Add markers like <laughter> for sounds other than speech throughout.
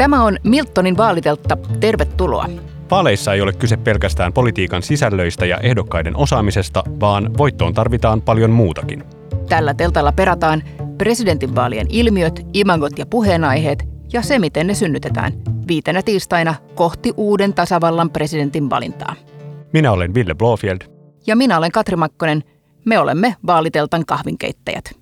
Tämä on Miltonin vaaliteltta. Tervetuloa. Vaaleissa ei ole kyse pelkästään politiikan sisällöistä ja ehdokkaiden osaamisesta, vaan voittoon tarvitaan paljon muutakin. Tällä teltalla perataan presidentinvaalien ilmiöt, imagot ja puheenaiheet ja se, miten ne synnytetään viitenä tiistaina kohti uuden tasavallan presidentin valintaa. Minä olen Ville Blofield. Ja minä olen Katri Makkonen. Me olemme vaaliteltan kahvinkeittäjät.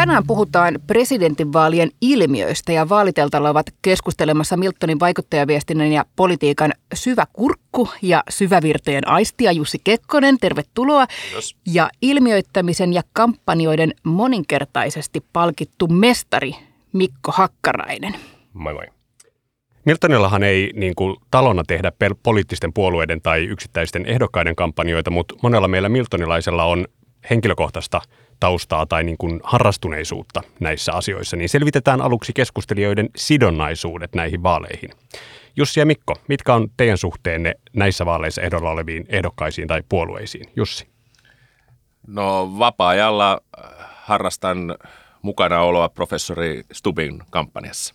Tänään puhutaan presidentinvaalien ilmiöistä ja vaaliteltalla ovat keskustelemassa Miltonin vaikuttajaviestinnän ja politiikan syvä kurkku ja syvävirtojen aistia Jussi Kekkonen. Tervetuloa. Kiitos. Ja ilmiöittämisen ja kampanjoiden moninkertaisesti palkittu mestari Mikko Hakkarainen. Moi moi. Miltonillahan ei niin kuin, talona tehdä pel- poliittisten puolueiden tai yksittäisten ehdokkaiden kampanjoita, mutta monella meillä Miltonilaisella on henkilökohtaista taustaa tai niin kuin harrastuneisuutta näissä asioissa, niin selvitetään aluksi keskustelijoiden sidonnaisuudet näihin vaaleihin. Jussi ja Mikko, mitkä on teidän suhteenne näissä vaaleissa ehdolla oleviin ehdokkaisiin tai puolueisiin? Jussi. No vapaa-ajalla äh, harrastan mukana oloa professori Stubin kampanjassa.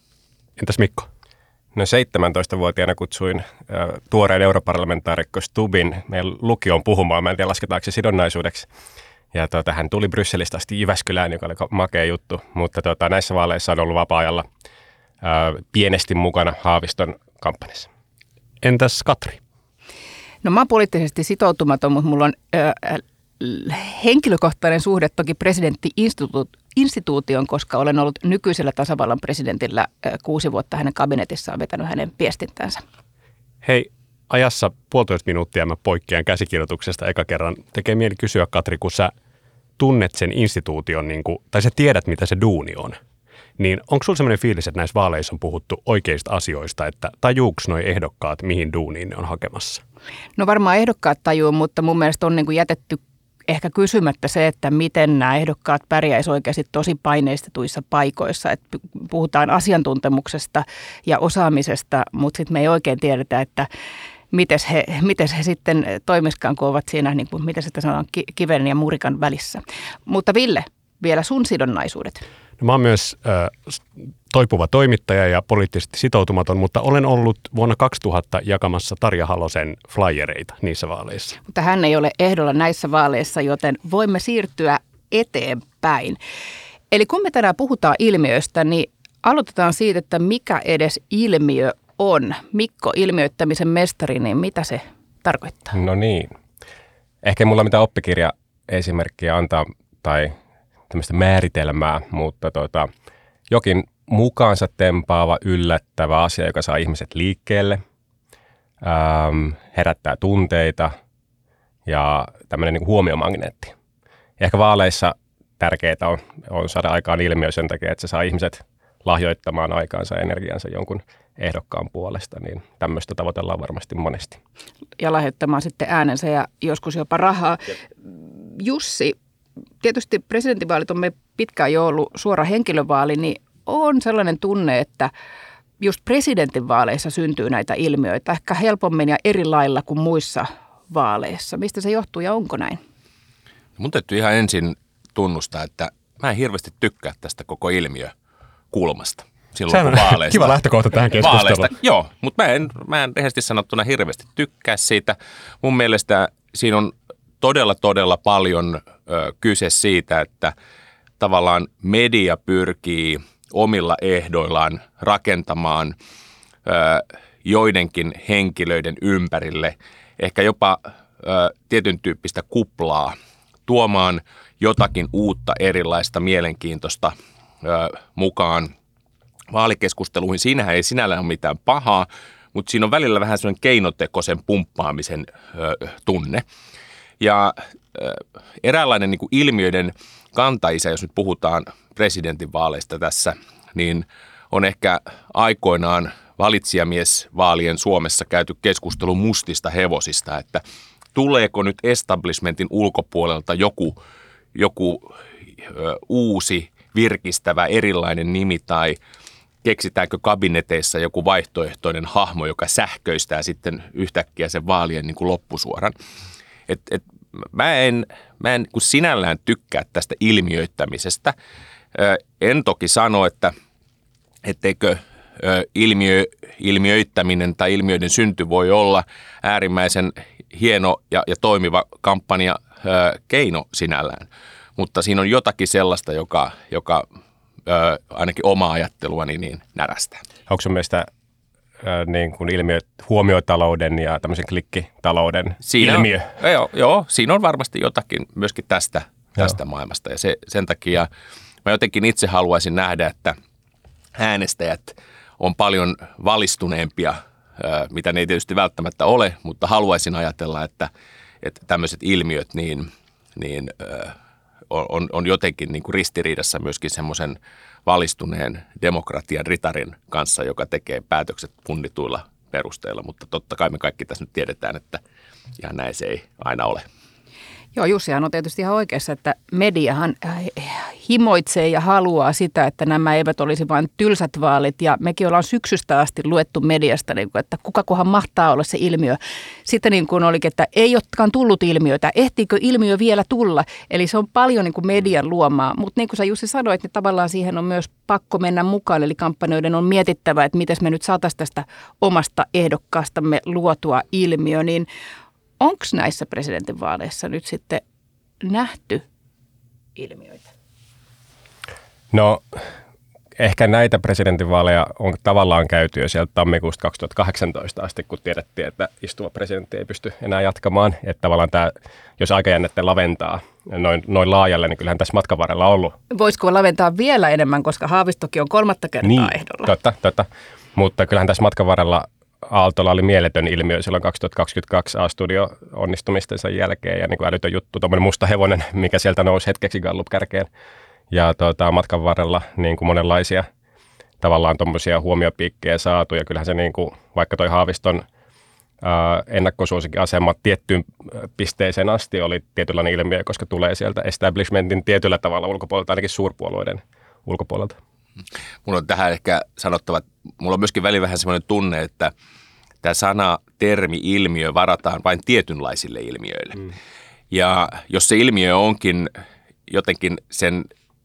Entäs Mikko? No 17-vuotiaana kutsuin äh, tuoreen europarlamentaarikko Stubin meidän lukion puhumaan. Mä en tiedä, lasketaanko se sidonnaisuudeksi. Ja tuota, hän tuli Brysselistä asti Jyväskylään, joka oli makea juttu. Mutta tuota, näissä vaaleissa on ollut vapaa-ajalla äh, pienesti mukana Haaviston kampanjassa. Entäs Katri? No mä oon poliittisesti sitoutumaton, mutta mulla on ö, henkilökohtainen suhde toki presidentti-instituution, koska olen ollut nykyisellä tasavallan presidentillä ö, kuusi vuotta hänen kabinetissaan vetänyt hänen viestintänsä. Hei, ajassa puolitoista minuuttia mä poikkean käsikirjoituksesta eka kerran. Tekee mieli kysyä, Katri, kun sä tunnet sen instituution, niin kuin, tai sä tiedät, mitä se duuni on, niin onko sulla sellainen fiilis, että näissä vaaleissa on puhuttu oikeista asioista, että tajuuks noi ehdokkaat, mihin duuniin ne on hakemassa? No varmaan ehdokkaat tajuu, mutta mun mielestä on niin kuin jätetty ehkä kysymättä se, että miten nämä ehdokkaat pärjäisivät oikeasti tosi paineistetuissa paikoissa. Että puhutaan asiantuntemuksesta ja osaamisesta, mutta sitten me ei oikein tiedetä, että miten he, mites he sitten toimiskaan, kun ovat siinä, niin kuin, miten sitä sanotaan, kiven ja murikan välissä. Mutta Ville, vielä sun sidonnaisuudet. No, mä oon myös äh, toipuva toimittaja ja poliittisesti sitoutumaton, mutta olen ollut vuonna 2000 jakamassa Tarja Halosen flyereita niissä vaaleissa. Mutta hän ei ole ehdolla näissä vaaleissa, joten voimme siirtyä eteenpäin. Eli kun me tänään puhutaan ilmiöistä, niin aloitetaan siitä, että mikä edes ilmiö on. Mikko, ilmiöittämisen mestari, niin mitä se tarkoittaa? No niin. Ehkä mulla mitään oppikirja esimerkkiä antaa tai tämmöistä määritelmää, mutta tota, jokin mukaansa tempaava, yllättävä asia, joka saa ihmiset liikkeelle, ähm, herättää tunteita ja tämmöinen niin huomiomagneetti. Ehkä vaaleissa tärkeää on, on saada aikaan ilmiö sen takia, että se saa ihmiset lahjoittamaan aikaansa ja energiansa jonkun ehdokkaan puolesta, niin tämmöistä tavoitellaan varmasti monesti. Ja lahjoittamaan sitten äänensä ja joskus jopa rahaa. Jep. Jussi, tietysti presidentinvaalit on me pitkään jo ollut suora henkilövaali, niin on sellainen tunne, että just presidentinvaaleissa syntyy näitä ilmiöitä ehkä helpommin ja eri lailla kuin muissa vaaleissa. Mistä se johtuu ja onko näin? Mun täytyy ihan ensin tunnustaa, että mä en hirveästi tykkää tästä koko ilmiö kulmasta. Silloin, kun vaaleista, kiva lähtökohta tähän keskusteluun. Vaaleista, joo, mutta mä en, mä en rehellisesti sanottuna hirveästi tykkää siitä. Mun mielestä siinä on todella, todella paljon ö, kyse siitä, että tavallaan media pyrkii omilla ehdoillaan rakentamaan ö, joidenkin henkilöiden ympärille ehkä jopa ö, tietyn tyyppistä kuplaa, tuomaan jotakin uutta, erilaista, mielenkiintoista ö, mukaan vaalikeskusteluihin. Siinähän ei sinällään ole mitään pahaa, mutta siinä on välillä vähän sellainen keinotekoisen pumppaamisen ö, tunne. Ja ö, eräänlainen niin kuin ilmiöiden kantaisa, jos nyt puhutaan presidentinvaaleista tässä, niin on ehkä aikoinaan valitsijamiesvaalien Suomessa käyty keskustelu mustista hevosista, että tuleeko nyt establishmentin ulkopuolelta joku, joku ö, uusi virkistävä erilainen nimi tai keksitäänkö kabineteissa joku vaihtoehtoinen hahmo, joka sähköistää sitten yhtäkkiä sen vaalien niin kuin loppusuoran. Et, et mä en, mä en kun sinällään tykkää tästä ilmiöittämisestä. En toki sano, että etteikö ilmiö, ilmiöittäminen tai ilmiöiden synty voi olla äärimmäisen hieno ja, ja toimiva kampanja keino sinällään. Mutta siinä on jotakin sellaista, joka, joka ainakin omaa ajatteluani niin närästää. Onko sun mielestä niin kuin ilmiö, huomiotalouden ja tämmöisen klikkitalouden siinä ilmiö. On, joo, joo, siinä on varmasti jotakin myöskin tästä, tästä maailmasta. Ja se, sen takia mä jotenkin itse haluaisin nähdä, että äänestäjät on paljon valistuneempia, mitä ne ei tietysti välttämättä ole, mutta haluaisin ajatella, että, että tämmöiset ilmiöt niin, niin on, on jotenkin niin kuin ristiriidassa myöskin semmoisen valistuneen demokratian ritarin kanssa, joka tekee päätökset punnituilla perusteilla. Mutta totta kai me kaikki tässä nyt tiedetään, että ihan näin se ei aina ole. Joo, Jussihan on tietysti ihan oikeassa, että mediahan äh, himoitsee ja haluaa sitä, että nämä eivät olisi vain tylsät vaalit. Ja mekin ollaan syksystä asti luettu mediasta, niin että kukakohan mahtaa olla se ilmiö. Sitten niin kuin olikin, että ei olekaan tullut ilmiötä. Ehtiikö ilmiö vielä tulla? Eli se on paljon niin kuin median luomaa. Mutta niin kuin sä Jussi sanoit, niin tavallaan siihen on myös pakko mennä mukaan. Eli kampanjoiden on mietittävä, että miten me nyt saataisiin tästä omasta ehdokkaastamme luotua ilmiö. Niin onko näissä presidentinvaaleissa nyt sitten nähty ilmiöitä? No ehkä näitä presidentinvaaleja on tavallaan käyty jo sieltä tammikuusta 2018 asti, kun tiedettiin, että istuva presidentti ei pysty enää jatkamaan. Että tavallaan tämä, jos aikajännette laventaa noin, noin laajalle, niin kyllähän tässä matkan varrella on ollut. Voisiko laventaa vielä enemmän, koska Haavistokin on kolmatta kertaa niin, ehdolla? totta, totta. Mutta kyllähän tässä matkan varrella Aaltolla oli mieletön ilmiö silloin 2022 A-studio onnistumistensa jälkeen ja niin kuin älytön juttu, tuommoinen musta hevonen, <laughs> mikä sieltä nousi hetkeksi Gallup-kärkeen. Ja tuota, matkan varrella niin kuin monenlaisia tavallaan tuommoisia huomiopiikkejä saatu ja kyllähän se niin kuin, vaikka toi Haaviston asema tiettyyn pisteeseen asti oli tietynlainen ilmiö, koska tulee sieltä establishmentin tietyllä tavalla ulkopuolelta, ainakin suurpuolueiden ulkopuolelta. Mulla on tähän ehkä sanottava, että mulla on myöskin väli vähän semmoinen tunne, että tämä sana, termi, ilmiö varataan vain tietynlaisille ilmiöille. Mm. Ja jos se ilmiö onkin jotenkin sen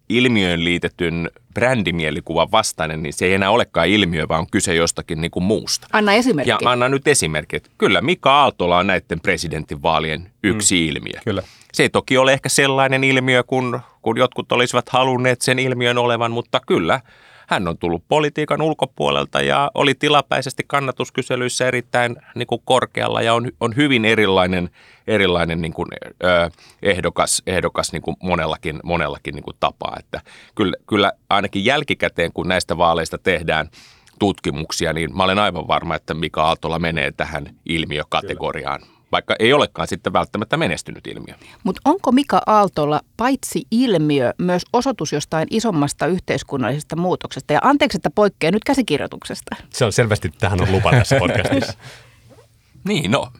ilmiöön liitetyn brändimielikuvan vastainen, niin se ei enää olekaan ilmiö, vaan on kyse jostakin niin kuin muusta. Anna esimerkki. Ja anna nyt esimerkki. Kyllä Mika Aaltola on näiden presidentinvaalien yksi mm. ilmiö. Kyllä. Se ei toki ole ehkä sellainen ilmiö, kun, kun jotkut olisivat halunneet sen ilmiön olevan, mutta kyllä hän on tullut politiikan ulkopuolelta ja oli tilapäisesti kannatuskyselyissä erittäin niin kuin korkealla ja on, on hyvin erilainen, erilainen niin kuin, ö, ehdokas, ehdokas niin kuin monellakin, monellakin niin kuin tapaa. Että kyllä, kyllä ainakin jälkikäteen, kun näistä vaaleista tehdään tutkimuksia, niin mä olen aivan varma, että Mika Aaltola menee tähän ilmiökategoriaan. Kyllä vaikka ei olekaan sitten välttämättä menestynyt ilmiö. Mutta onko Mika Aaltolla paitsi ilmiö myös osoitus jostain isommasta yhteiskunnallisesta muutoksesta? Ja anteeksi, että poikkeaa nyt käsikirjoituksesta. Se on selvästi, tähän on lupa tässä podcastissa. <laughs> niin, no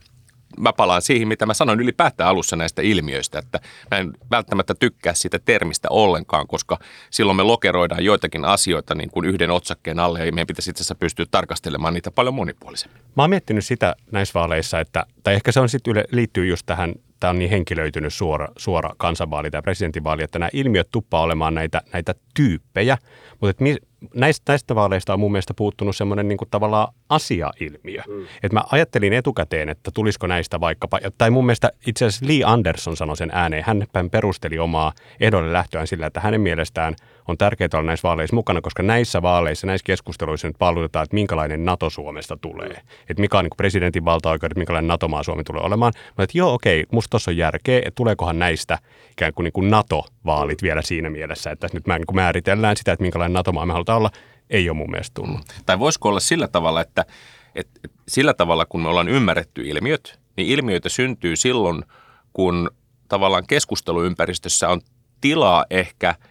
mä palaan siihen, mitä mä sanoin ylipäätään alussa näistä ilmiöistä, että mä en välttämättä tykkää sitä termistä ollenkaan, koska silloin me lokeroidaan joitakin asioita niin kuin yhden otsakkeen alle ja meidän pitäisi itse asiassa pystyä tarkastelemaan niitä paljon monipuolisemmin. Mä oon miettinyt sitä näissä vaaleissa, että, tai ehkä se on sitten liittyy just tähän tämä on niin henkilöitynyt suora, suora kansanvaali tai presidentinvaali, että nämä ilmiöt tuppaa olemaan näitä, näitä tyyppejä, mutta et mi, näistä, näistä vaaleista on mun mielestä puuttunut semmoinen niin tavallaan asiailmiö. Mm. Et mä ajattelin etukäteen, että tulisiko näistä vaikkapa, tai mun mielestä itse asiassa Lee Anderson sanoi sen ääneen, hän perusteli omaa ehdolle lähtöään sillä, että hänen mielestään on tärkeää olla näissä vaaleissa mukana, koska näissä vaaleissa, näissä keskusteluissa nyt palvelutetaan, että minkälainen NATO Suomesta tulee. Mm. Että mikä on niin presidentin valtaoikeudet, minkälainen NATO-maa Suomi tulee olemaan. Mä että joo, okei, musta tuossa on järkeä, että tuleekohan näistä ikään kuin, niin kuin NATO-vaalit vielä siinä mielessä, että nyt mä niin määritellään sitä, että minkälainen NATO-maa me halutaan olla, ei ole mun mielestä tullut. Tai voisiko olla sillä tavalla, että, että sillä tavalla kun me ollaan ymmärretty ilmiöt, niin ilmiöitä syntyy silloin, kun tavallaan keskusteluympäristössä on tilaa ehkä –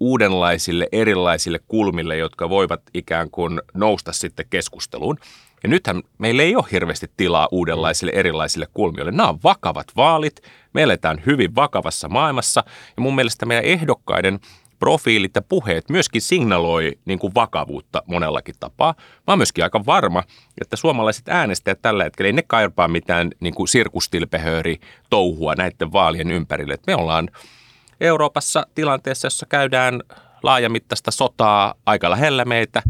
uudenlaisille, erilaisille kulmille, jotka voivat ikään kuin nousta sitten keskusteluun. Ja nythän meillä ei ole hirveästi tilaa uudenlaisille, erilaisille kulmille. Nämä on vakavat vaalit, me eletään hyvin vakavassa maailmassa ja mun mielestä meidän ehdokkaiden profiilit ja puheet myöskin signaloi niin kuin vakavuutta monellakin tapaa. Mä oon myöskin aika varma, että suomalaiset äänestäjät tällä hetkellä ei ne kaipaa mitään niin kuin sirkustilpehööri touhua näiden vaalien ympärille. Et me ollaan Euroopassa tilanteessa, jossa käydään laajamittaista sotaa aika lähellä meitä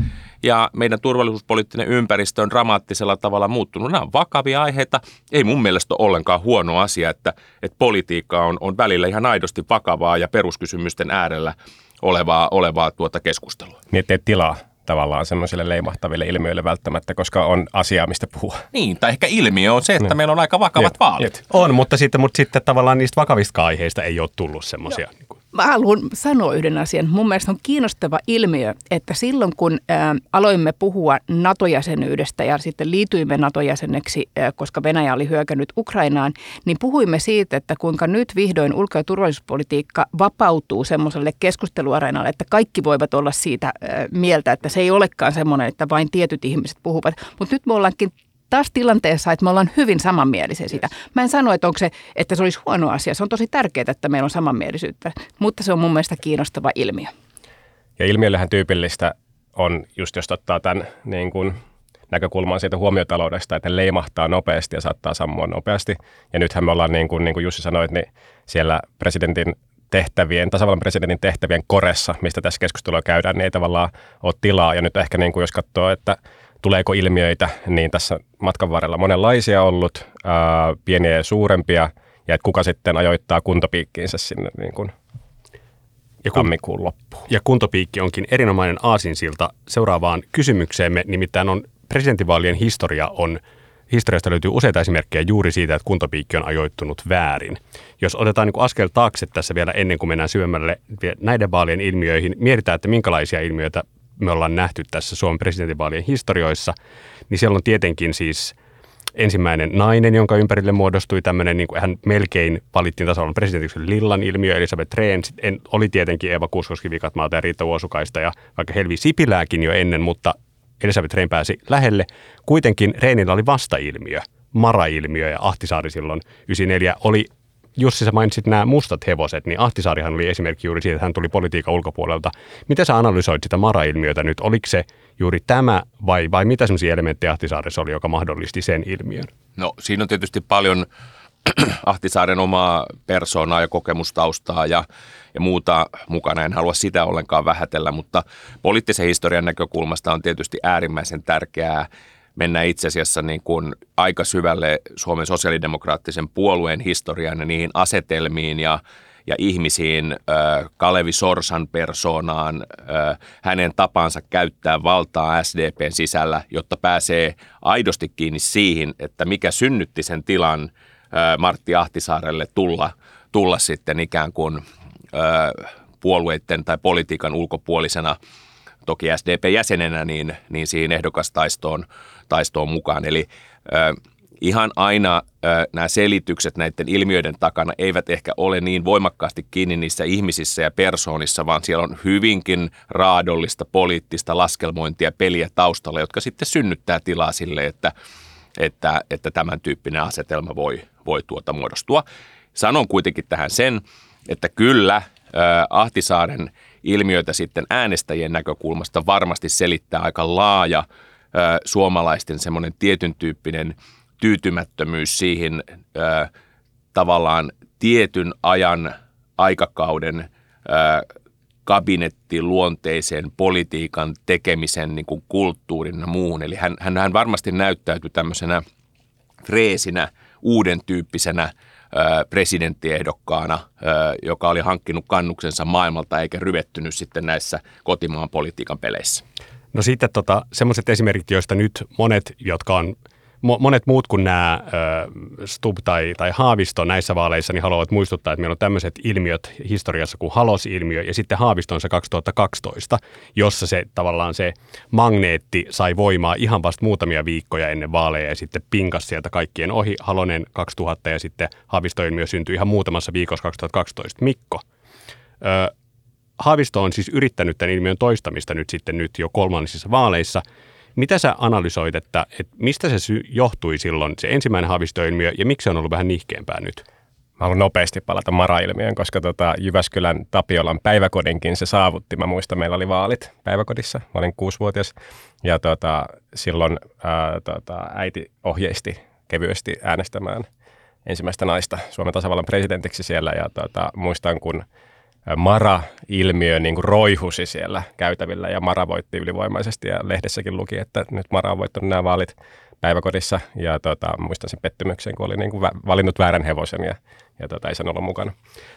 ja meidän turvallisuuspoliittinen ympäristö on dramaattisella tavalla muuttunut. Nämä on vakavia aiheita. Ei mun mielestä ole ollenkaan huono asia, että, että politiikka on, on välillä ihan aidosti vakavaa ja peruskysymysten äärellä olevaa, olevaa tuota keskustelua. Niin ettei tilaa tavallaan semmoisille leimahtaville ilmiöille välttämättä, koska on asiaa, mistä puhua. Niin, tai ehkä ilmiö on se, että niin. meillä on aika vakavat Jep. vaalit. Jep. On, mutta sitten, mutta sitten tavallaan niistä vakavista aiheista ei ole tullut semmoisia. Niin Mä haluan sanoa yhden asian. Mun mielestä on kiinnostava ilmiö, että silloin kun ä, aloimme puhua NATO-jäsenyydestä ja sitten liityimme NATO-jäseneksi, ä, koska Venäjä oli hyökännyt Ukrainaan, niin puhuimme siitä, että kuinka nyt vihdoin ulko- ja turvallisuuspolitiikka vapautuu semmoiselle keskusteluareenalle, että kaikki voivat olla siitä ä, mieltä, että se ei olekaan semmoinen, että vain tietyt ihmiset puhuvat. Mutta nyt me ollaankin taas tilanteessa, että me ollaan hyvin samanmielisiä siitä. Mä en sano, että, onko se, että se olisi huono asia. Se on tosi tärkeää, että meillä on samanmielisyyttä, mutta se on mun mielestä kiinnostava ilmiö. Ja ilmiöllähän tyypillistä on, just jos ottaa tämän niin kuin näkökulman siitä huomiotaloudesta, että leimahtaa nopeasti ja saattaa sammua nopeasti. Ja nythän me ollaan, niin kuin, niin kuin Jussi sanoi, niin siellä presidentin tehtävien, tasavallan presidentin tehtävien koressa, mistä tässä keskustelua käydään, niin ei tavallaan ole tilaa. Ja nyt ehkä niin kuin jos katsoo, että tuleeko ilmiöitä, niin tässä matkan varrella monenlaisia ollut, ää, pieniä ja suurempia, ja että kuka sitten ajoittaa kuntopiikkiinsä sinne niin kuin ja kun, tammikuun loppuun. Ja kuntopiikki onkin erinomainen aasinsilta seuraavaan kysymykseemme, nimittäin on presidentinvaalien historia on Historiasta löytyy useita esimerkkejä juuri siitä, että kuntopiikki on ajoittunut väärin. Jos otetaan niin askel taakse tässä vielä ennen kuin mennään syvemmälle näiden vaalien ilmiöihin, mietitään, että minkälaisia ilmiöitä me ollaan nähty tässä Suomen presidentinvaalien historioissa, niin siellä on tietenkin siis ensimmäinen nainen, jonka ympärille muodostui tämmöinen, niin hän melkein valittiin tasavallan presidentiksi Lillan ilmiö, Elisabeth Rehn, en, oli tietenkin Eeva Kuskoski Vikatmaalta ja Riitta Vuosukaista ja vaikka Helvi Sipilääkin jo ennen, mutta Elisabeth Rehn pääsi lähelle. Kuitenkin Rehnillä oli vastailmiö, Mara-ilmiö ja Ahtisaari silloin 94 oli Jussi, sä mainitsit nämä mustat hevoset, niin Ahtisaarihan oli esimerkki juuri siitä, että hän tuli politiikan ulkopuolelta. Miten sä analysoit sitä Mara-ilmiötä nyt? Oliko se juuri tämä vai, vai mitä sellaisia elementtejä Ahtisaaressa oli, joka mahdollisti sen ilmiön? No siinä on tietysti paljon <clears throat> Ahtisaaren omaa persoonaa ja kokemustaustaa ja, ja muuta mukana. En halua sitä ollenkaan vähätellä, mutta poliittisen historian näkökulmasta on tietysti äärimmäisen tärkeää mennä itse asiassa niin kuin aika syvälle Suomen sosiaalidemokraattisen puolueen historiaan ja niihin asetelmiin ja, ja ihmisiin, Kalevi Sorsan persoonaan, hänen tapansa käyttää valtaa SDPn sisällä, jotta pääsee aidosti kiinni siihen, että mikä synnytti sen tilan Martti Ahtisaarelle tulla, tulla sitten ikään kuin puolueiden tai politiikan ulkopuolisena toki SDP-jäsenenä niin, niin siihen ehdokastaistoon taistoon mukaan. Eli äh, ihan aina äh, nämä selitykset näiden ilmiöiden takana eivät ehkä ole niin voimakkaasti kiinni niissä ihmisissä ja persoonissa, vaan siellä on hyvinkin raadollista poliittista laskelmointia peliä taustalla, jotka sitten synnyttää tilaa sille, että, että, että tämän tyyppinen asetelma voi, voi tuota muodostua. Sanon kuitenkin tähän sen, että kyllä Ahtisaaren ilmiöitä sitten äänestäjien näkökulmasta varmasti selittää aika laaja – suomalaisten semmoinen tietyn tyyppinen tyytymättömyys siihen tavallaan tietyn ajan aikakauden kabinettiluonteiseen politiikan tekemisen niin kuin kulttuurin ja muuhun. Eli hän, hän, hän varmasti näyttäytyi tämmöisenä freesinä, uuden tyyppisenä presidenttiehdokkaana, joka oli hankkinut kannuksensa maailmalta eikä ryvettynyt sitten näissä kotimaan politiikan peleissä. No sitten tota, semmoiset esimerkit, joista nyt monet, jotka on monet muut kuin nämä Stub tai, tai Haavisto näissä vaaleissa, niin haluavat muistuttaa, että meillä on tämmöiset ilmiöt historiassa kuin Halos-ilmiö ja sitten Haavisto on se 2012, jossa se tavallaan se magneetti sai voimaa ihan vasta muutamia viikkoja ennen vaaleja ja sitten pinkas sieltä kaikkien ohi. Halonen 2000 ja sitten Haavisto-ilmiö syntyi ihan muutamassa viikossa 2012. Mikko, Haavisto on siis yrittänyt tämän ilmiön toistamista nyt sitten nyt jo kolmansissa vaaleissa. Mitä sä analysoit, että, että mistä se sy- johtui silloin, se ensimmäinen haavistoilmiö, ja miksi se on ollut vähän nihkeämpää nyt? Mä haluan nopeasti palata Mara-ilmiön, koska tota Jyväskylän Tapiolan päiväkodinkin se saavutti. Mä muistan, meillä oli vaalit päiväkodissa. Mä olin kuusivuotias ja tota, silloin ää, tota, äiti ohjeisti kevyesti äänestämään ensimmäistä naista Suomen tasavallan presidentiksi siellä. Ja tota, muistan, kun Mara-ilmiö niin kuin roihusi siellä käytävillä ja Mara voitti ylivoimaisesti ja lehdessäkin luki, että nyt Mara on voittanut nämä vaalit päiväkodissa ja tota, muistan sen pettymyksen, kun oli niin kuin valinnut väärän hevosen ja, ja tota, ei sen olla mukana.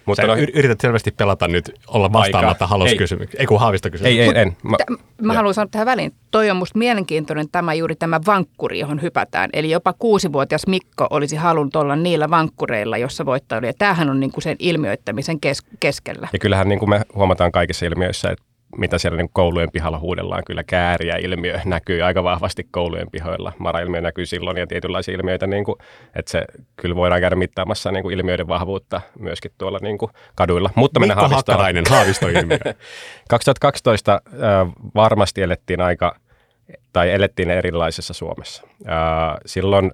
Mutta Sä no, yrität selvästi pelata nyt, olla vastaamatta haluskysymyksiä. Ei kun haavista Ei, ei, en. Mä, mä haluan sanoa tähän väliin. Toi on musta mielenkiintoinen tämä juuri tämä vankkuri, johon hypätään. Eli jopa kuusivuotias Mikko olisi halunnut olla niillä vankkureilla, jossa voittaa Ja tämähän on niin kuin sen ilmiöittämisen kes- keskellä. Ja kyllähän niin kuin me huomataan kaikissa ilmiöissä, että mitä siellä niin koulujen pihalla huudellaan, kyllä kääriä ilmiö näkyy aika vahvasti koulujen pihoilla. Mara-ilmiö näkyy silloin ja tietynlaisia ilmiöitä, niin kuin, että se kyllä voidaan käydä mittaamassa niin kuin ilmiöiden vahvuutta myöskin tuolla niin kuin kaduilla. Mutta Mikko Haavistoon. Hakkarainen, Haavistoilmiö. 2012 äh, varmasti elettiin aika, tai elettiin erilaisessa Suomessa. Äh, silloin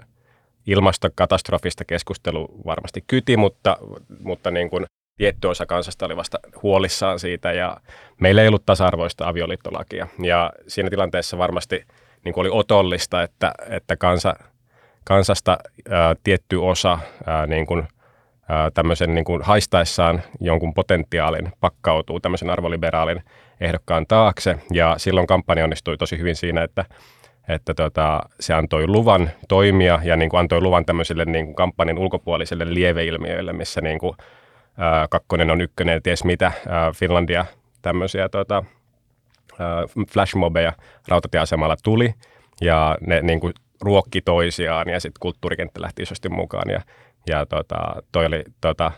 ilmastokatastrofista keskustelu varmasti kyti, mutta, mutta niin kuin tietty osa kansasta oli vasta huolissaan siitä ja meillä ei ollut tasa-arvoista avioliittolakia. Ja siinä tilanteessa varmasti niin kuin oli otollista, että, että kansa, kansasta ää, tietty osa ää, niin kuin, ää, tämmöisen niin kuin haistaessaan jonkun potentiaalin pakkautuu tämmöisen arvoliberaalin ehdokkaan taakse. Ja silloin kampanja onnistui tosi hyvin siinä, että että tota, se antoi luvan toimia ja niin kuin antoi luvan tämmöisille niin kuin kampanjan ulkopuolisille lieveilmiöille, missä niin kuin, kakkonen on ykkönen, ties mitä, ää, Finlandia, tämmöisiä tota, flashmobeja rautatieasemalla tuli. Ja ne niin kuin, ruokki toisiaan ja sitten kulttuurikenttä lähti isosti mukaan. Ja, ja tota, toi oli tota,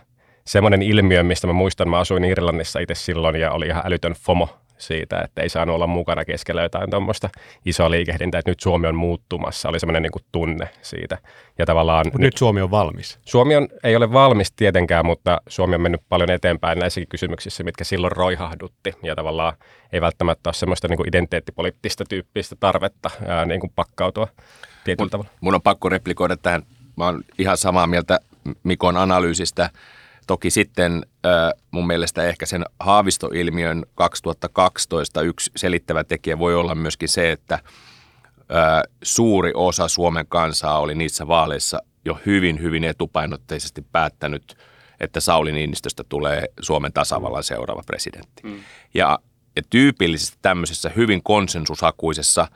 semmoinen ilmiö, mistä mä muistan, mä asuin Irlannissa itse silloin ja oli ihan älytön FOMO siitä, että ei saanut olla mukana keskellä jotain tuommoista isoa liikehdintää, että nyt Suomi on muuttumassa. Oli semmoinen niin tunne siitä. Ja tavallaan nyt, nyt Suomi on valmis. Suomi on, ei ole valmis tietenkään, mutta Suomi on mennyt paljon eteenpäin näissäkin kysymyksissä, mitkä silloin roihahdutti. Ja tavallaan ei välttämättä ole semmoista niin kuin identiteettipoliittista tyyppistä tarvetta ää, niin kuin pakkautua tietyllä mun, tavalla. Mun on pakko replikoida tähän. Mä oon ihan samaa mieltä Mikon analyysistä Toki sitten mun mielestä ehkä sen haavistoilmiön 2012 yksi selittävä tekijä voi olla myöskin se, että suuri osa Suomen kansaa oli niissä vaaleissa jo hyvin, hyvin etupainotteisesti päättänyt, että Sauli Niinistöstä tulee Suomen tasavallan seuraava presidentti. Mm. Ja, ja tyypillisesti tämmöisessä hyvin konsensushakuisessa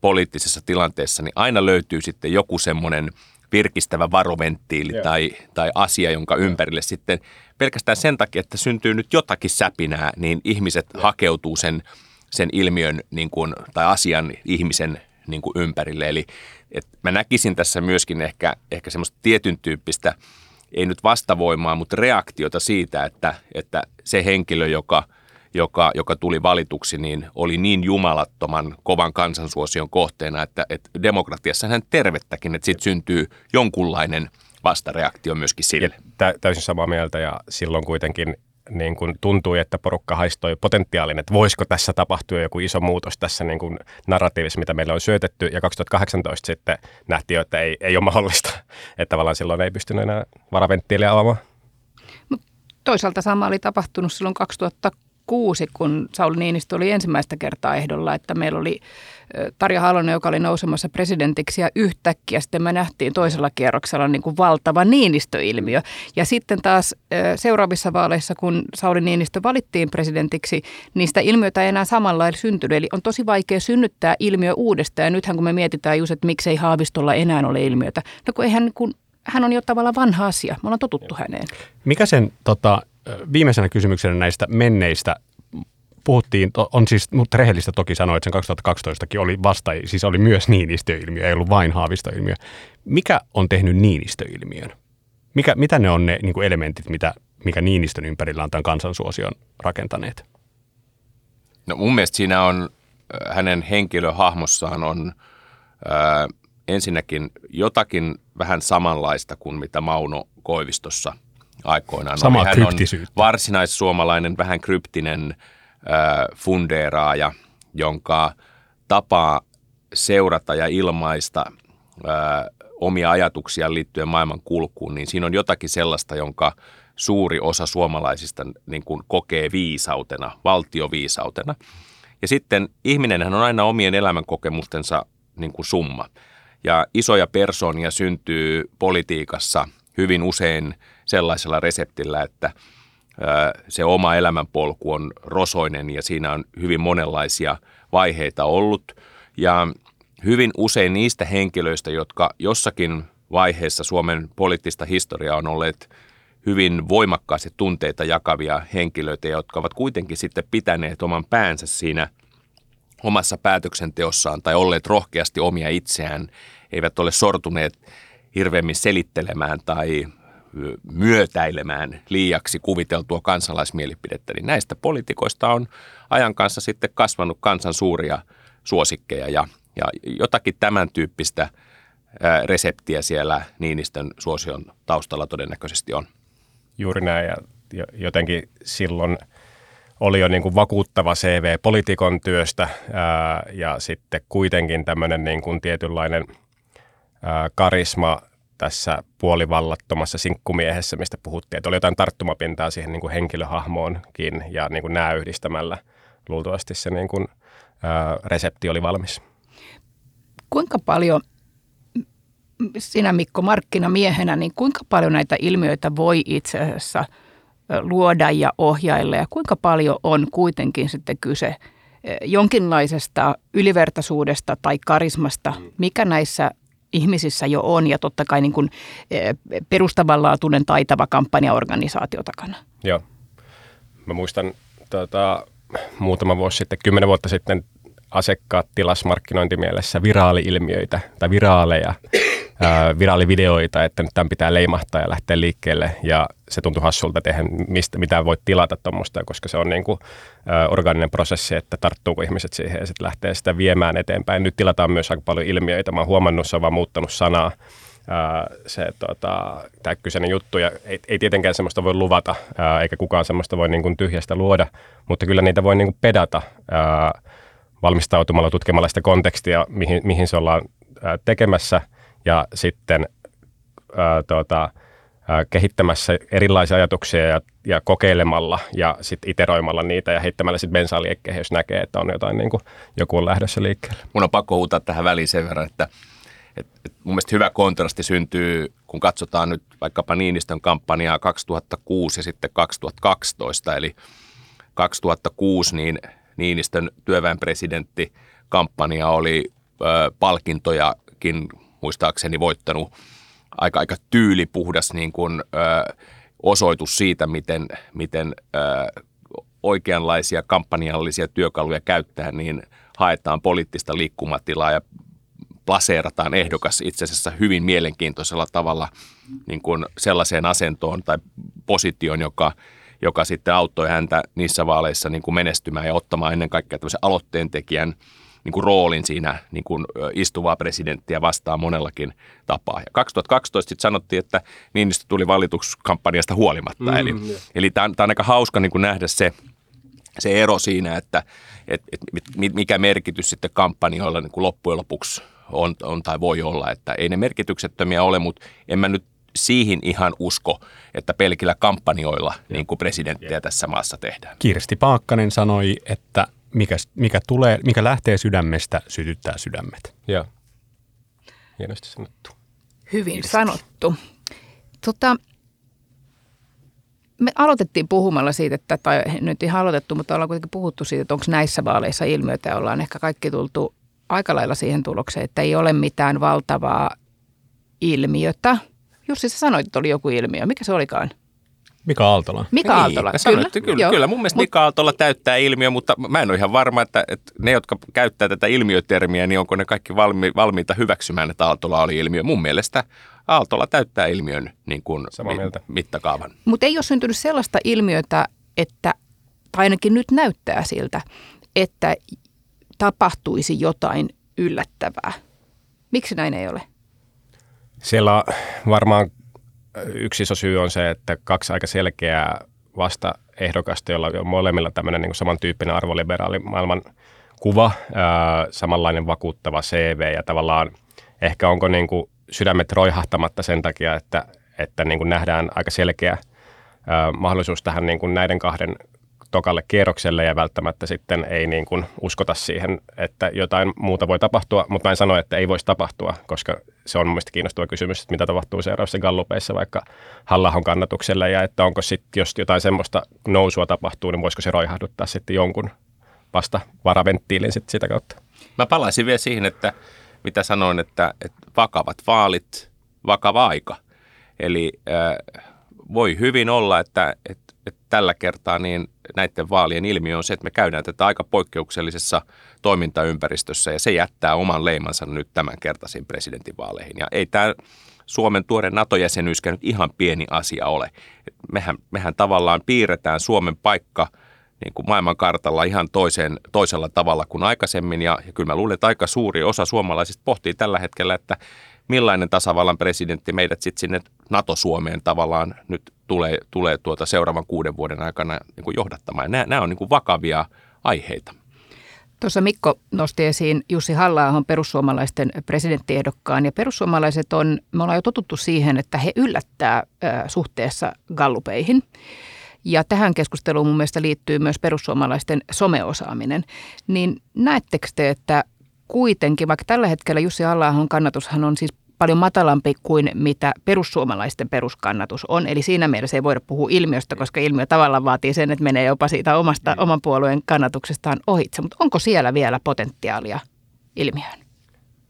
poliittisessa tilanteessa, niin aina löytyy sitten joku semmoinen – virkistävä varoventtiili tai, tai asia, jonka ympärille sitten pelkästään sen takia, että syntyy nyt jotakin säpinää, niin ihmiset ja. hakeutuu sen, sen ilmiön niin kuin, tai asian ihmisen niin kuin ympärille. Eli et mä näkisin tässä myöskin ehkä, ehkä semmoista tietyn tyyppistä, ei nyt vastavoimaa, mutta reaktiota siitä, että, että se henkilö, joka – joka, joka tuli valituksi, niin oli niin jumalattoman kovan kansansuosion kohteena, että, että demokratiassa hän tervettäkin, että siitä syntyy jonkunlainen vastareaktio myöskin sille. Tä, täysin samaa mieltä ja silloin kuitenkin niin kuin tuntui, että porukka haistoi potentiaalin, että voisiko tässä tapahtua joku iso muutos tässä niin kuin narratiivissa, mitä meillä on syötetty. Ja 2018 sitten nähtiin, että ei, ei ole mahdollista, <laughs> että tavallaan silloin ei pystynyt enää varaventtiiliä avaamaan. Toisaalta sama oli tapahtunut silloin 2000 2006, kun Sauli Niinistö oli ensimmäistä kertaa ehdolla, että meillä oli Tarja Halonen, joka oli nousemassa presidentiksi ja yhtäkkiä sitten me nähtiin toisella kierroksella niin kuin valtava Niinistö-ilmiö. Ja sitten taas seuraavissa vaaleissa, kun Sauli Niinistö valittiin presidentiksi, sitä ilmiötä ei enää samalla lailla syntynyt. Eli on tosi vaikea synnyttää ilmiö uudestaan. Ja nythän kun me mietitään just, että miksei Haavistolla enää ole ilmiötä. No kun eihän kun hän on jo tavallaan vanha asia. Me ollaan totuttu häneen. Mikä sen tota, viimeisenä kysymyksenä näistä menneistä puhuttiin, on siis, mutta rehellistä toki sanoa, että sen 2012kin oli vasta, siis oli myös Niinistöilmiö, ei ollut vain Haavistoilmiö. Mikä on tehnyt Niinistöilmiön? Mikä, mitä ne on ne niin kuin elementit, mitä, mikä Niinistön ympärillä on tämän kansansuosion rakentaneet? No mun mielestä siinä on, hänen henkilöhahmossaan on ää, ensinnäkin jotakin vähän samanlaista kuin mitä Mauno Koivistossa aikoinaan Sama oli. Hän on varsinaissuomalainen, vähän kryptinen äh, fundeeraaja, jonka tapa seurata ja ilmaista äh, omia ajatuksia liittyen maailman kulkuun, niin siinä on jotakin sellaista, jonka suuri osa suomalaisista niin kuin kokee viisautena, valtioviisautena. Ja sitten ihminenhän on aina omien elämänkokemustensa niin kuin summa. Ja isoja persoonia syntyy politiikassa hyvin usein sellaisella reseptillä, että se oma elämänpolku on rosoinen ja siinä on hyvin monenlaisia vaiheita ollut. Ja hyvin usein niistä henkilöistä, jotka jossakin vaiheessa Suomen poliittista historiaa on olleet hyvin voimakkaasti tunteita jakavia henkilöitä, jotka ovat kuitenkin sitten pitäneet oman päänsä siinä omassa päätöksenteossaan tai olleet rohkeasti omia itseään, eivät ole sortuneet hirveämmin selittelemään tai myötäilemään liiaksi kuviteltua kansalaismielipidettä, niin näistä poliitikoista on ajan kanssa sitten kasvanut kansan suuria suosikkeja ja, ja jotakin tämän tyyppistä reseptiä siellä Niinistön suosion taustalla todennäköisesti on. Juuri näin ja jotenkin silloin oli jo niin kuin vakuuttava CV poliitikon työstä ää, ja sitten kuitenkin tämmöinen niin kuin tietynlainen ää, karisma tässä puolivallattomassa sinkkumiehessä, mistä puhuttiin, että oli jotain tarttumapintaa siihen niin kuin henkilöhahmoonkin ja niin kuin nämä yhdistämällä. Luultavasti se niin kuin, ää, resepti oli valmis. Kuinka paljon sinä Mikko markkinamiehenä, niin kuinka paljon näitä ilmiöitä voi itse asiassa luoda ja ohjailla? Ja kuinka paljon on kuitenkin sitten kyse jonkinlaisesta ylivertaisuudesta tai karismasta, mikä näissä ihmisissä jo on ja totta kai niin kuin perustavanlaatuinen taitava kampanjaorganisaatio takana. Joo. Mä muistan tota, muutama vuosi sitten, kymmenen vuotta sitten asekkaat tilasmarkkinointimielessä viraali-ilmiöitä tai viraaleja viraalivideoita, että nyt tämän pitää leimahtaa ja lähteä liikkeelle. Ja se tuntui hassulta tehdä, mistä, mitä voit tilata tuommoista, koska se on niin kuin, organinen prosessi, että tarttuuko ihmiset siihen ja sitten lähtee sitä viemään eteenpäin. Nyt tilataan myös aika paljon ilmiöitä. Mä oon huomannut, se on vaan muuttanut sanaa. Se, tota, tämä kyseinen juttu, ja ei, ei tietenkään semmoista voi luvata, ää, eikä kukaan semmoista voi niin kuin tyhjästä luoda, mutta kyllä niitä voi niin kuin pedata ää, valmistautumalla, tutkimalla sitä kontekstia, mihin, mihin se ollaan ää, tekemässä – ja sitten ää, tuota, ää, kehittämässä erilaisia ajatuksia ja, ja kokeilemalla ja sitten iteroimalla niitä ja heittämällä sitten bensaaliekkeen, jos näkee, että on jotain niin kuin, joku on lähdössä liikkeelle. Mun on pakko huutaa tähän väliin sen verran, että et, et mun mielestä hyvä kontrasti syntyy, kun katsotaan nyt vaikkapa Niinistön kampanjaa 2006 ja sitten 2012, eli 2006 niin Niinistön työväenpresidentti kampanja oli ö, palkintojakin muistaakseni voittanut. Aika, aika tyylipuhdas niin kuin, ö, osoitus siitä, miten, miten ö, oikeanlaisia kampanjallisia työkaluja käyttää, niin haetaan poliittista liikkumatilaa ja plaseerataan ehdokas itse asiassa hyvin mielenkiintoisella tavalla niin kuin sellaiseen asentoon tai positioon, joka, joka sitten auttoi häntä niissä vaaleissa niin kuin menestymään ja ottamaan ennen kaikkea tämmöisen aloitteen tekijän niin kuin roolin siinä niin kuin istuvaa presidenttiä vastaan monellakin tapaa. Ja 2012 sitten sanottiin, että Niinistö tuli valituksi kampanjasta huolimatta. Mm, eli eli tämä on, on aika hauska niin kuin nähdä se, se ero siinä, että et, et, mikä merkitys sitten kampanjoilla niin kuin loppujen lopuksi on, on tai voi olla. Että ei ne merkityksettömiä ole, mutta en mä nyt siihen ihan usko, että pelkillä kampanjoilla niin kuin presidenttiä tässä maassa tehdään. Kirsti Paakkanen sanoi, että mikä, mikä, tulee, mikä lähtee sydämestä, sytyttää sydämet. Joo. Hienosti sanottu. Hyvin Kiitos. sanottu. Tota, me aloitettiin puhumalla siitä, että, tai nyt ihan aloitettu, mutta ollaan kuitenkin puhuttu siitä, että onko näissä vaaleissa ilmiöitä ja ollaan ehkä kaikki tultu aika lailla siihen tulokseen, että ei ole mitään valtavaa ilmiötä. Jussi, sä sanoit, että oli joku ilmiö. Mikä se olikaan? Mika Aaltola. Mika niin, Aaltola, kyllä. kyllä, kyllä. Mun mielestä Mut, Mika Aaltola täyttää ilmiö, mutta mä en ole ihan varma, että, että ne, jotka käyttää tätä ilmiötermiä, niin onko ne kaikki valmi, valmiita hyväksymään, että Aaltola oli ilmiö. Mun mielestä Aaltola täyttää ilmiön niin kuin mi- mittakaavan. Mutta ei ole syntynyt sellaista ilmiötä, että, tai ainakin nyt näyttää siltä, että tapahtuisi jotain yllättävää. Miksi näin ei ole? Siellä varmaan yksi iso syy on se, että kaksi aika selkeää vasta ehdokasta, jolla on molemmilla tämmöinen niin samantyyppinen arvoliberaali maailman kuva, ää, samanlainen vakuuttava CV ja tavallaan ehkä onko niin kuin sydämet roihahtamatta sen takia, että, että niin kuin nähdään aika selkeä ö, mahdollisuus tähän niin kuin näiden kahden tokalle kierrokselle ja välttämättä sitten ei niin kuin uskota siihen, että jotain muuta voi tapahtua, mutta mä en sano, että ei voisi tapahtua, koska se on mun mielestä kiinnostava kysymys, että mitä tapahtuu seuraavassa gallupeissa vaikka hallahon kannatukselle ja että onko sitten, jos jotain semmoista nousua tapahtuu, niin voisiko se roihahduttaa sitten jonkun vasta varaventtiilin sitten sitä kautta. Mä palaisin vielä siihen, että mitä sanoin, että, että vakavat vaalit, vakava aika. Eli äh, voi hyvin olla, että, että, että tällä kertaa niin näiden vaalien ilmiö on se, että me käydään tätä aika poikkeuksellisessa toimintaympäristössä ja se jättää oman leimansa nyt tämän kertaisiin presidentinvaaleihin. Ja ei tämä Suomen tuore NATO-jäsenyyskään nyt ihan pieni asia ole. Mehän, mehän tavallaan piirretään Suomen paikka niin kuin maailmankartalla ihan toiseen, toisella tavalla kuin aikaisemmin. Ja, ja kyllä mä luulen, että aika suuri osa suomalaisista pohtii tällä hetkellä, että millainen tasavallan presidentti meidät sitten sinne NATO-Suomeen tavallaan nyt tulee, tulee tuota seuraavan kuuden vuoden aikana niin kuin johdattamaan. Nämä, nämä on niin kuin vakavia aiheita. Tuossa Mikko nosti esiin Jussi halla perussuomalaisten presidenttiehdokkaan ja perussuomalaiset on, me ollaan jo totuttu siihen, että he yllättää suhteessa gallupeihin. Ja tähän keskusteluun mun mielestä liittyy myös perussuomalaisten someosaaminen. Niin näettekö te, että kuitenkin, vaikka tällä hetkellä Jussi halla kannatushan on siis paljon matalampi kuin mitä perussuomalaisten peruskannatus on. Eli siinä mielessä ei voida puhua ilmiöstä, koska ilmiö tavallaan vaatii sen, että menee jopa siitä omasta, niin. oman puolueen kannatuksestaan ohitse. Mutta onko siellä vielä potentiaalia ilmiöön?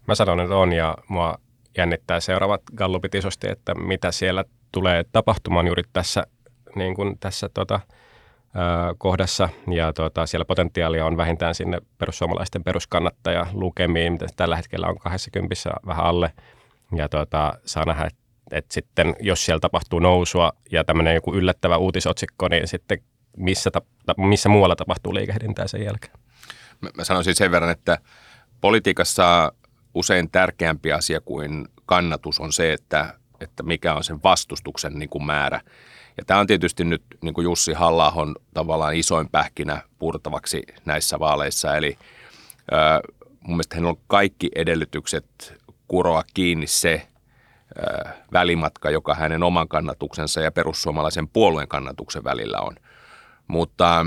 Mä sanon, että on ja mua jännittää seuraavat gallupit isosti, että mitä siellä tulee tapahtumaan juuri tässä, niin kuin tässä tota, kohdassa ja tuota, siellä potentiaalia on vähintään sinne perussuomalaisten peruskannattaja lukemiin, mitä tällä hetkellä on 20 vähän alle ja tuota, saa nähdä, että et sitten jos siellä tapahtuu nousua ja tämmöinen joku yllättävä uutisotsikko, niin sitten missä, ta, missä muualla tapahtuu liikehdintää sen jälkeen? Mä, mä sanoisin sen verran, että politiikassa usein tärkeämpi asia kuin kannatus on se, että, että mikä on sen vastustuksen niin kuin määrä. Ja tämä on tietysti nyt niin kuin Jussi halla tavallaan isoin pähkinä purtavaksi näissä vaaleissa. Eli äh, mun mielestä on kaikki edellytykset kuroa kiinni se äh, välimatka, joka hänen oman kannatuksensa ja perussuomalaisen puolueen kannatuksen välillä on. Mutta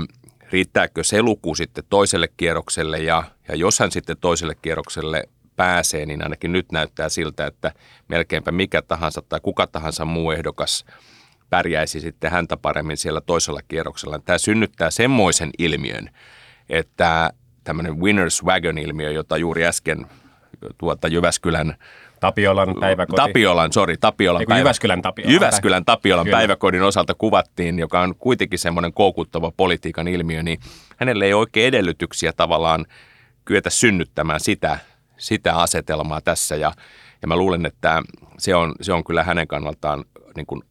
riittääkö se luku sitten toiselle kierrokselle ja, ja jos hän sitten toiselle kierrokselle pääsee, niin ainakin nyt näyttää siltä, että melkeinpä mikä tahansa tai kuka tahansa muu ehdokas pärjäisi sitten häntä paremmin siellä toisella kierroksella. Tämä synnyttää semmoisen ilmiön, että tämmöinen winners wagon-ilmiö, jota juuri äsken tuota Jyväskylän Tapiolan päiväkoti. Tapiolan, sorry, Tapiolan päivä... Jyväskylän Tapiolan. Jyväskylän Tapiolan Kyllä. päiväkodin osalta kuvattiin, joka on kuitenkin semmoinen koukuttava politiikan ilmiö, niin hänelle ei oikein edellytyksiä tavallaan kyetä synnyttämään sitä, sitä asetelmaa tässä. Ja, ja mä luulen, että se on, se on kyllä hänen kannaltaan niin kuin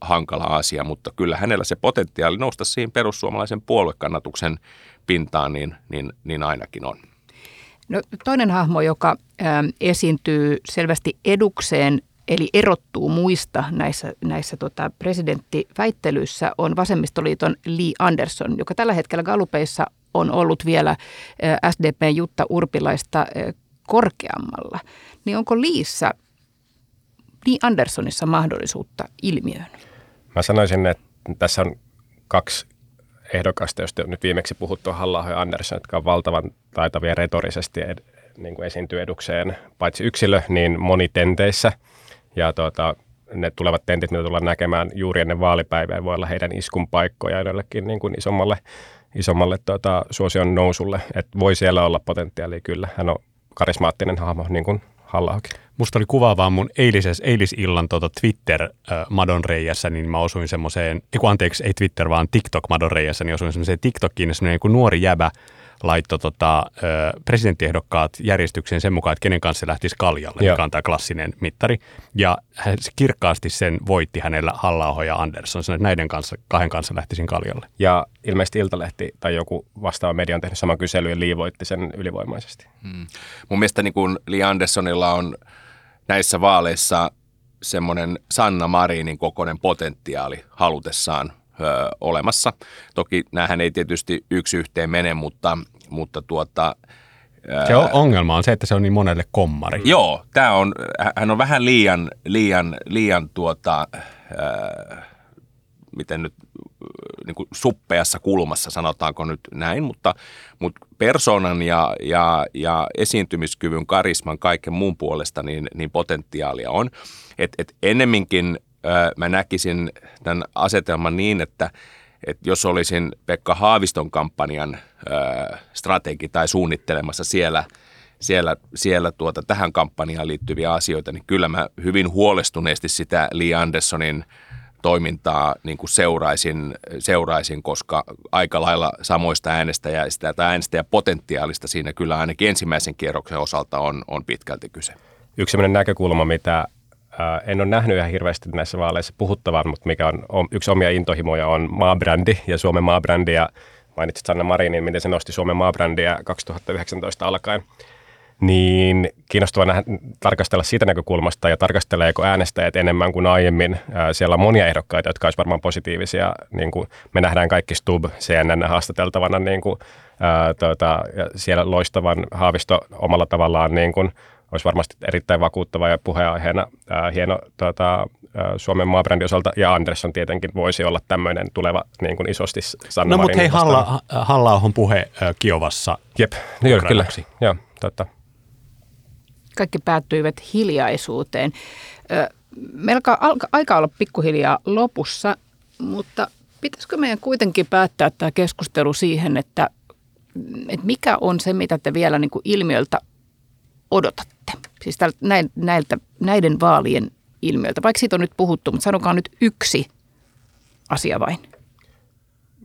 hankala asia, mutta kyllä hänellä se potentiaali nousta siihen perussuomalaisen puoluekannatuksen pintaan, niin, niin, niin ainakin on. No, toinen hahmo, joka ä, esiintyy selvästi edukseen, eli erottuu muista näissä, näissä tota, presidenttiväittelyissä, on vasemmistoliiton Lee Anderson, joka tällä hetkellä Gallupeissa on ollut vielä ä, SDPn Jutta Urpilaista ä, korkeammalla. Niin onko Liissa, Lee Andersonissa mahdollisuutta ilmiöön? Mä sanoisin, että tässä on kaksi ehdokasta, josta nyt viimeksi puhuttu halla ja Andersson, jotka on valtavan taitavia retorisesti ed, niin kuin esiintyy edukseen, paitsi yksilö, niin monitenteissä. Ja tuota, ne tulevat tentit, mitä tullaan näkemään juuri ennen vaalipäivää, voi olla heidän iskun paikkoja jollekin niin kuin isommalle, isommalle tuota, suosion nousulle. Et voi siellä olla potentiaalia kyllä. Hän on karismaattinen hahmo, niin kuin halla Musta oli kuvaavaa mun eilises, eilisillan tota Twitter-madon reijässä, niin mä osuin semmoiseen, ei anteeksi, ei Twitter, vaan TikTok-madon reijässä, niin osuin semmoiseen TikTokiin, semmoinen niin nuori jäbä laittoi tota, presidenttiehdokkaat järjestykseen sen mukaan, että kenen kanssa se lähtisi kaljalle, Joo. mikä on tämä klassinen mittari. Ja hän kirkkaasti sen voitti hänellä halla ja Andersson, sanoi, että näiden kanssa, kahden kanssa lähtisin kaljalle. Ja ilmeisesti Iltalehti tai joku vastaava media on tehnyt saman kyselyn ja liivoitti sen ylivoimaisesti. Hmm. Mun mielestä niin kun Lee Anderssonilla on näissä vaaleissa semmoinen Sanna Marinin kokoinen potentiaali halutessaan ö, olemassa. Toki näähän ei tietysti yksi yhteen mene, mutta, mutta tuota, Se on, ongelma on se, että se on niin monelle kommari. Joo, tämä on, hän on vähän liian, liian, liian tuota, ää, miten nyt niin kuin suppeassa kulmassa, sanotaanko nyt näin, mutta, mutta persoonan ja, ja, ja esiintymiskyvyn, karisman, kaiken muun puolesta niin, niin potentiaalia on. Et, et ennemminkin ää, mä näkisin tämän asetelman niin, että et jos olisin Pekka Haaviston kampanjan ää, strategi tai suunnittelemassa siellä – siellä, siellä tuota, tähän kampanjaan liittyviä asioita, niin kyllä mä hyvin huolestuneesti sitä Lee Andersonin toimintaa niin kuin seuraisin, seuraisin, koska aika lailla samoista äänestäjistä tai äänestäjäpotentiaalista siinä kyllä ainakin ensimmäisen kierroksen osalta on, on pitkälti kyse. Yksi sellainen näkökulma, mitä en ole nähnyt ihan hirveästi näissä vaaleissa puhuttavan, mutta mikä on, yksi omia intohimoja on maabrändi ja Suomen maabrändi ja mainitsit Sanna Marinin, miten se nosti Suomen maabrändiä 2019 alkaen niin kiinnostavaa nähdä, tarkastella siitä näkökulmasta ja tarkasteleeko äänestäjät enemmän kuin aiemmin. Siellä on monia ehdokkaita, jotka olisivat varmaan positiivisia. Niin kuin me nähdään kaikki Stub CNN haastateltavana niin kuin, ää, tuota, ja siellä loistavan Haavisto omalla tavallaan niin kuin, olisi varmasti erittäin vakuuttava ja puheenaiheena ää, hieno tuota, ää, Suomen maabrändin osalta. Ja Andersson tietenkin voisi olla tämmöinen tuleva niin kuin isosti Sanna No mutta hei, Halla, halla puhe ää, Kiovassa. Jep, no, joo, kyllä. Joo, totta kaikki päättyivät hiljaisuuteen. Meillä alkaa aika olla pikkuhiljaa lopussa, mutta pitäisikö meidän kuitenkin päättää tämä keskustelu siihen, että, että mikä on se, mitä te vielä niin kuin ilmiöltä odotatte? Siis näiltä, näiden vaalien ilmiöltä, vaikka siitä on nyt puhuttu, mutta sanokaa nyt yksi asia vain.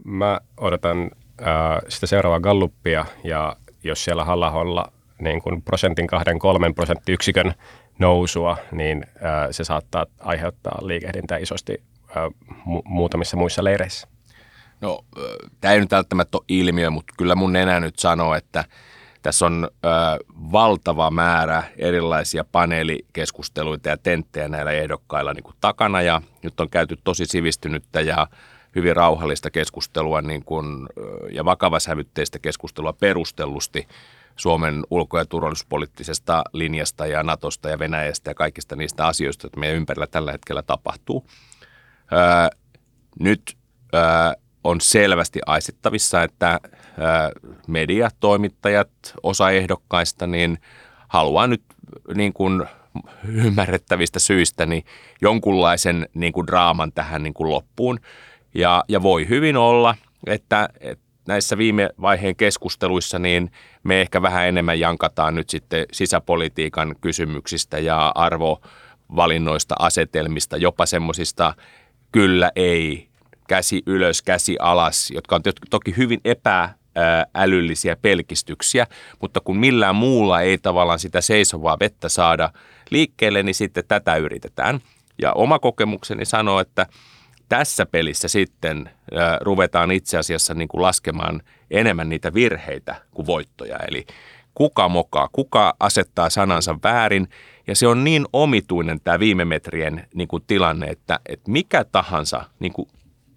Mä odotan äh, sitä seuraavaa Galluppia ja jos siellä halla niin kuin prosentin kahden kolmen prosenttiyksikön nousua, niin se saattaa aiheuttaa liikehdintää isosti mu- muutamissa muissa leireissä. No, tämä ei nyt välttämättä ole ilmiö, mutta kyllä mun enää nyt sanoo, että tässä on ö, valtava määrä erilaisia paneelikeskusteluita ja tenttejä näillä ehdokkailla niin kuin takana ja nyt on käyty tosi sivistynyttä ja hyvin rauhallista keskustelua niin kuin, ja vakavasävytteistä keskustelua perustellusti Suomen ulko- ja turvallisuuspoliittisesta linjasta ja Natosta ja Venäjästä ja kaikista niistä asioista, joita meidän ympärillä tällä hetkellä tapahtuu. Öö, nyt öö, on selvästi aistittavissa, että öö, mediatoimittajat, osa ehdokkaista, niin haluaa nyt niin kuin ymmärrettävistä syistä niin jonkunlaisen niin kuin draaman tähän niin kuin loppuun. Ja, ja voi hyvin olla, että, että näissä viime vaiheen keskusteluissa niin me ehkä vähän enemmän jankataan nyt sitten sisäpolitiikan kysymyksistä ja arvovalinnoista, asetelmista, jopa semmoisista kyllä ei, käsi ylös, käsi alas, jotka on toki hyvin epä älyllisiä pelkistyksiä, mutta kun millään muulla ei tavallaan sitä seisovaa vettä saada liikkeelle, niin sitten tätä yritetään. Ja oma kokemukseni sanoo, että tässä pelissä sitten ruvetaan itse asiassa niin kuin laskemaan enemmän niitä virheitä kuin voittoja. Eli kuka mokaa, kuka asettaa sanansa väärin. Ja se on niin omituinen tämä viime metrien niin kuin tilanne, että, että mikä tahansa niin kuin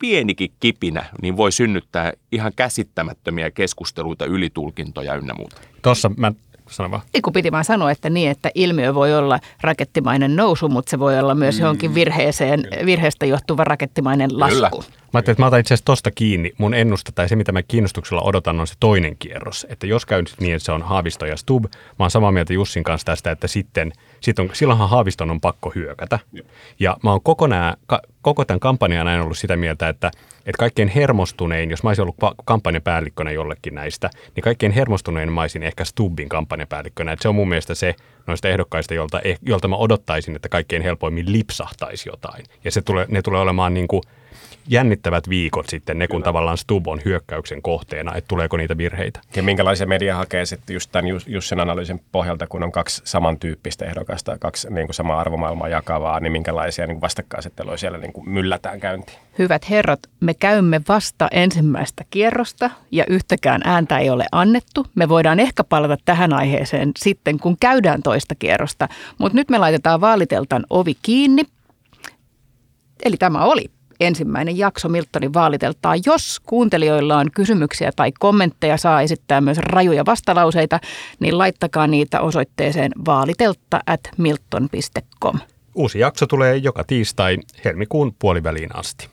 pienikin kipinä niin voi synnyttää ihan käsittämättömiä keskusteluita, ylitulkintoja ynnä muuta. Tuossa mä sano vaan. Eiku piti vaan sanoa, että niin, että ilmiö voi olla rakettimainen nousu, mutta se voi olla myös mm. johonkin virheeseen, virheestä johtuva rakettimainen lasku. Kyllä. Mä ajattelin, että mä otan itse asiassa tosta kiinni. Mun ennusta tai se, mitä mä kiinnostuksella odotan, on se toinen kierros. Että jos käy niin, että se on Haavisto ja Stub, mä oon samaa mieltä Jussin kanssa tästä, että sitten, sit on, silloinhan Haaviston on pakko hyökätä. Ja, ja mä oon koko, nää, ka, koko tämän kampanjan aina ollut sitä mieltä, että, että kaikkein hermostunein, jos mä olisin ollut kampanjapäällikkönä jollekin näistä, niin kaikkein hermostunein mä olisin ehkä Stubbin kampanjapäällikkönä. Että se on mun mielestä se noista ehdokkaista, jolta, eh, jolta mä odottaisin, että kaikkein helpoimmin lipsahtaisi jotain. Ja se tulee, ne tulee olemaan niin kuin – jännittävät viikot sitten, ne kun Kyllä. tavallaan Stub on hyökkäyksen kohteena, että tuleeko niitä virheitä. Ja minkälaisia media hakee sitten just tämän Jussin analyysin pohjalta, kun on kaksi samantyyppistä ehdokasta, kaksi niin kuin samaa arvomaailmaa jakavaa, niin minkälaisia niin vastakkainasetteluja siellä niin kuin myllätään käyntiin? Hyvät herrat, me käymme vasta ensimmäistä kierrosta ja yhtäkään ääntä ei ole annettu. Me voidaan ehkä palata tähän aiheeseen sitten, kun käydään toista kierrosta, mutta nyt me laitetaan vaaliteltan ovi kiinni. Eli tämä oli ensimmäinen jakso Miltonin vaaliteltaa. Jos kuuntelijoilla on kysymyksiä tai kommentteja, saa esittää myös rajuja vastalauseita, niin laittakaa niitä osoitteeseen vaaliteltta at milton.com. Uusi jakso tulee joka tiistai helmikuun puoliväliin asti.